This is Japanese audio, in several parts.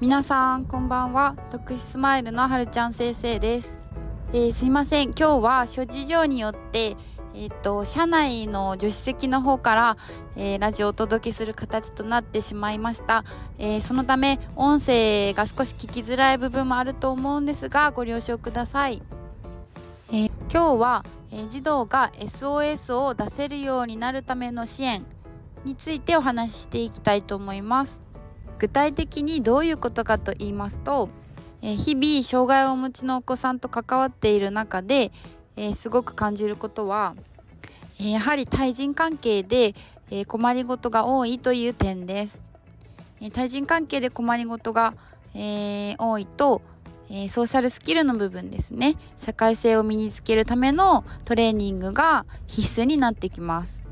皆さんこんばんは。特殊スマイルのはるちゃん先生です、えー、すいません。今日は諸事情によってえーと、車内の助手席の方から、えー、ラジオをお届けする形となってしまいました、えー、そのため音声が少し聞きづらい部分もあると思うんですがご了承ください、えー、今日は、え児童が SOS を出せるようになるための支援についてお話ししていきたいと思います。具体的にどういうことかと言いますと、え日々障害をお持ちのお子さんと関わっている中で、えすごく感じることは、えやはり対人関係で、え困りごとが多いという点です、え対人関係で困りごとが、えー、多いと、えソーシャルスキルの部分ですね。社会性を身につけるためのトレーニングが必須になってきます。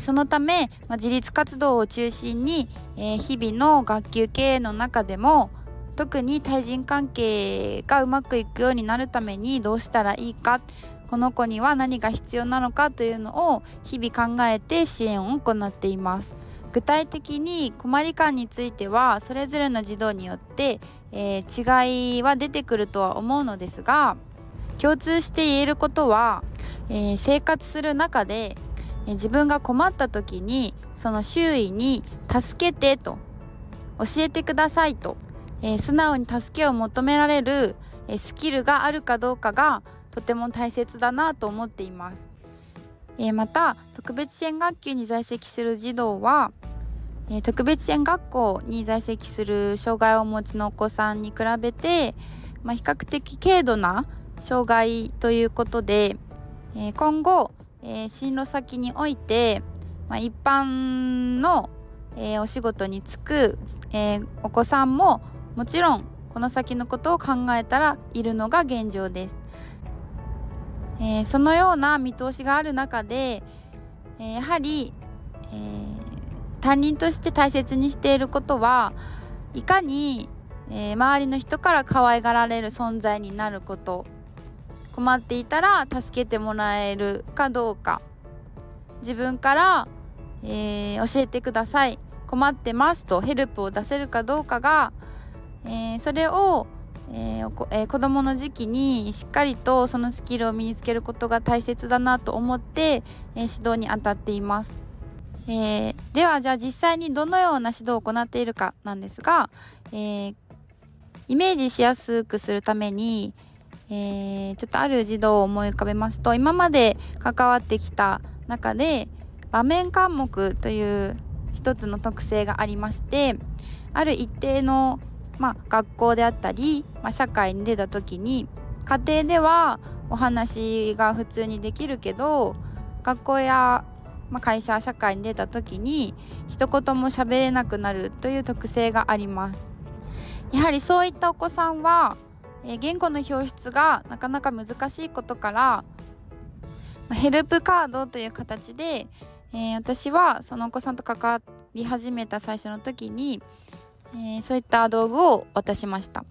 そのため、まあ、自立活動を中心に、えー、日々の学級経営の中でも特に対人関係がうまくいくようになるためにどうしたらいいかこの子には何が必要なのかというのを日々考えて支援を行っています。具体的に困り感についてはそれぞれの児童によって、えー、違いは出てくるとは思うのですが共通して言えることは、えー、生活する中で自分が困った時にその周囲に「助けて」と「教えてくださいと」え、素直に助けを求められる、え、スキルがあるかどうかがとても大切だなと思っています。え、また特別支援学級に在籍する児童は、え特別支援学校に在籍する障害をお持ちのお子さんに比べて、まあ、比較的軽度な障害ということで、え今後えー、進路先において、まあ、一般の、えー、お仕事に就く、えー、お子さんももちろんこの先のことを考えたらいるのが現状です。えそのような見通しがある中で、えやはり、え担任として大切にしていることはいかに、え周りの人から可愛がられる存在になること困っていたら助けてもらえるかどうか自分から、えー、教えてください困ってますとヘルプを出せるかどうかが、えー、それを、えーえー、子どもの時期にしっかりとそのスキルを身につけることが大切だなと思って、え指導に当たっています。えではじゃあ実際にどのような指導を行っているかなんですが、えーイメージしやすくするために、えー、ちょっとある児童を思い浮かべますと今まで関わってきた中で場面科目という一つの特性がありましてある一定の、まあ、学校であったり、まあ、社会に出た時に家庭ではお話が普通にできるけど学校や、まあ、会社社会に出た時に一言も喋れなくなるという特性があります。やはりそういったお子さんはえ言語の表出がなかなか難しいことから、まヘルプカードという形で、えー、私はそのお子さんと関わり始めた最初の時に、えー、そういった道具を渡しました。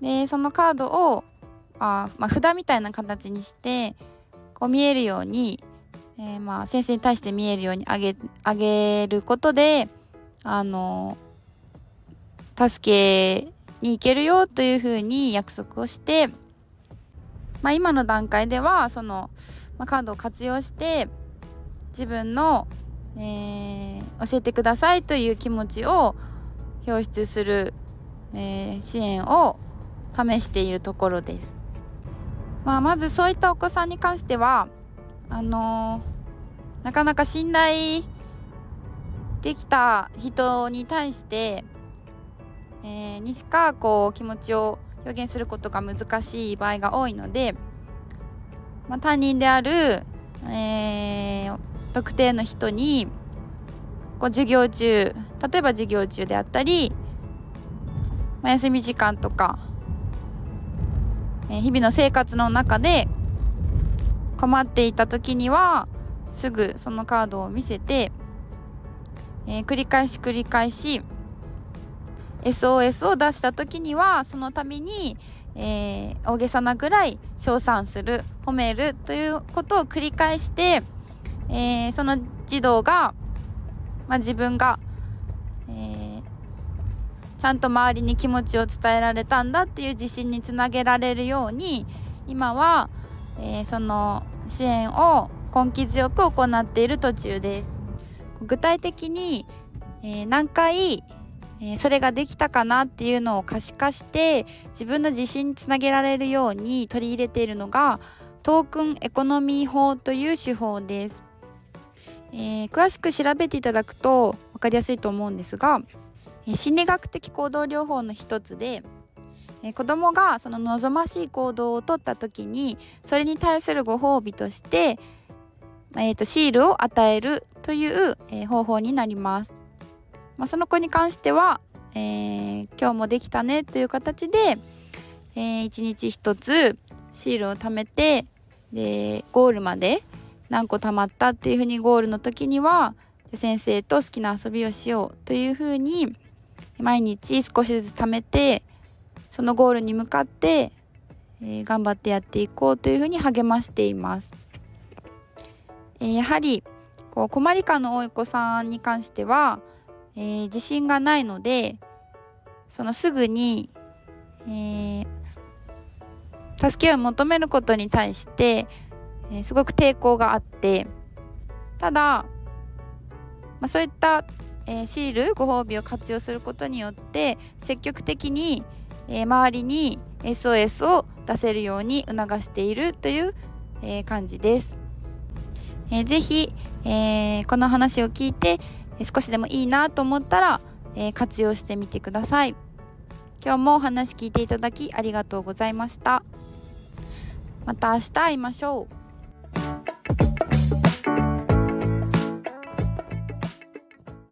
でそのカードをあ、まあ、札みたいな形にしてこう見えるように、えー、まあ先生に対して見えるようにあげあげることであの助けに行けるよというふうに約束をして、まあ、今の段階ではその、まあ、カードを活用して自分の、えー、教えてくださいという気持ちを表出する、えー、支援を試しているところです。まあ、まずそういったお子さんに関してはあのー、なかなか信頼できた人に対してえー、にしかこう気持ちを表現することが難しい場合が多いので、まあ、他人である、えー、特定の人にこう授業中例えば授業中であったり、まあ、休み時間とか、えー、日々の生活の中で困っていた時にはすぐそのカードを見せて、えー、繰り返し繰り返し SOS を出した時にはそのために、えー、大げさなぐらい称賛する褒めるということを繰り返して、えー、その児童が、まあ、自分が、えー、ちゃんと周りに気持ちを伝えられたんだっていう自信につなげられるように今は、えー、その支援を根気強く行っている途中です。具体的に、え、何回、えー、それができたかなっていうのを可視化して自分の自信につなげられるように取り入れているのがトークンエコノミー法という手法です、えー、詳しく調べていただくと分かりやすいと思うんですがえ心理学的行動療法の一つでえ子供がその望ましい行動をとった時にそれに対するご褒美として、えーと、シールを与えるという、えー、方法になります。まあ、その子に関しては、えー、今日もできたねという形で、えー、1日1つシールを貯めてでゴールまで何個貯まったっていうふうにゴールの時には先生と好きな遊びをしようというふうに毎日少しずつ貯めてそのゴールに向かって、えー、頑張ってやっていこうというふうに励ましています。えー、やはりこう困り感の多い子さんに関しては、えー、自信がないのでそのすぐに、え助けを求めることに対して、えすごく抵抗があってただ、まあ、そういったえ、シールご褒美を活用することによって積極的に、え、周りに SOS を出せるように促しているという、え、感じです。えー、ぜひ、えー、この話を聞いて少しでもいいなと思ったら、えー、活用してみてください。今日もお話聞いていただきありがとうございました。また明日会いましょう。